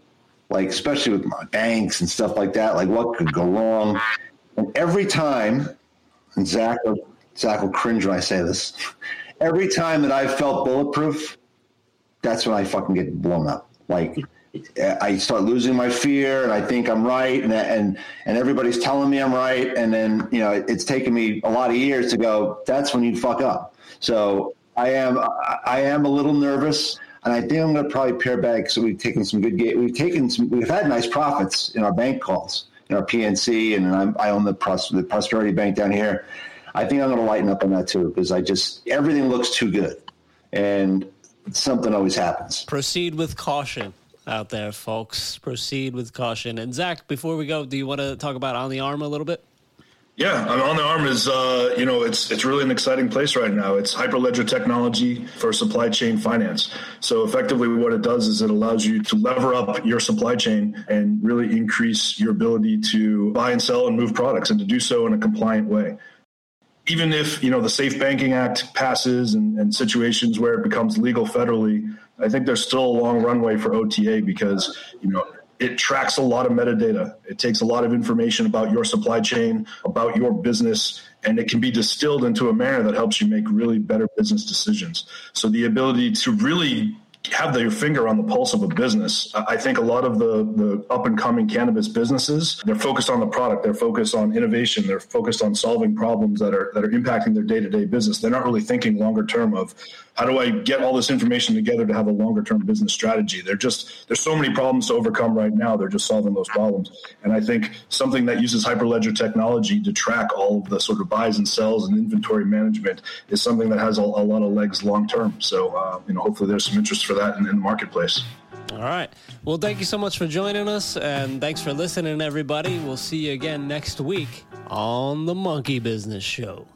like especially with my banks and stuff like that. Like what could go wrong? And every time, and Zach, Zach will cringe when I say this. Every time that I've felt bulletproof, that's when I fucking get blown up. Like I start losing my fear, and I think I'm right, and and and everybody's telling me I'm right, and then you know it's taken me a lot of years to go. That's when you fuck up. So I am I am a little nervous. And I think I'm going to probably pare back. So we've taken some good. We've taken some. We've had nice profits in our bank calls, in our PNC, and I'm, i own the, Pros, the Prosperity Bank down here. I think I'm going to lighten up on that too because I just everything looks too good, and something always happens. Proceed with caution out there, folks. Proceed with caution. And Zach, before we go, do you want to talk about on the arm a little bit? Yeah, on the arm is uh, you know it's it's really an exciting place right now. It's hyperledger technology for supply chain finance. So effectively, what it does is it allows you to lever up your supply chain and really increase your ability to buy and sell and move products, and to do so in a compliant way. Even if you know the Safe Banking Act passes and, and situations where it becomes legal federally, I think there's still a long runway for OTA because you know it tracks a lot of metadata. It takes a lot of information about your supply chain, about your business, and it can be distilled into a manner that helps you make really better business decisions. So the ability to really have their finger on the pulse of a business. I think a lot of the, the up and coming cannabis businesses, they're focused on the product, they're focused on innovation, they're focused on solving problems that are that are impacting their day to day business. They're not really thinking longer term of how do I get all this information together to have a longer term business strategy? They're just there's so many problems to overcome right now. They're just solving those problems. And I think something that uses hyperledger technology to track all of the sort of buys and sells and inventory management is something that has a, a lot of legs long term. So uh, you know, hopefully there's some interest for that in, in the marketplace. All right. Well, thank you so much for joining us, and thanks for listening, everybody. We'll see you again next week on the Monkey Business Show.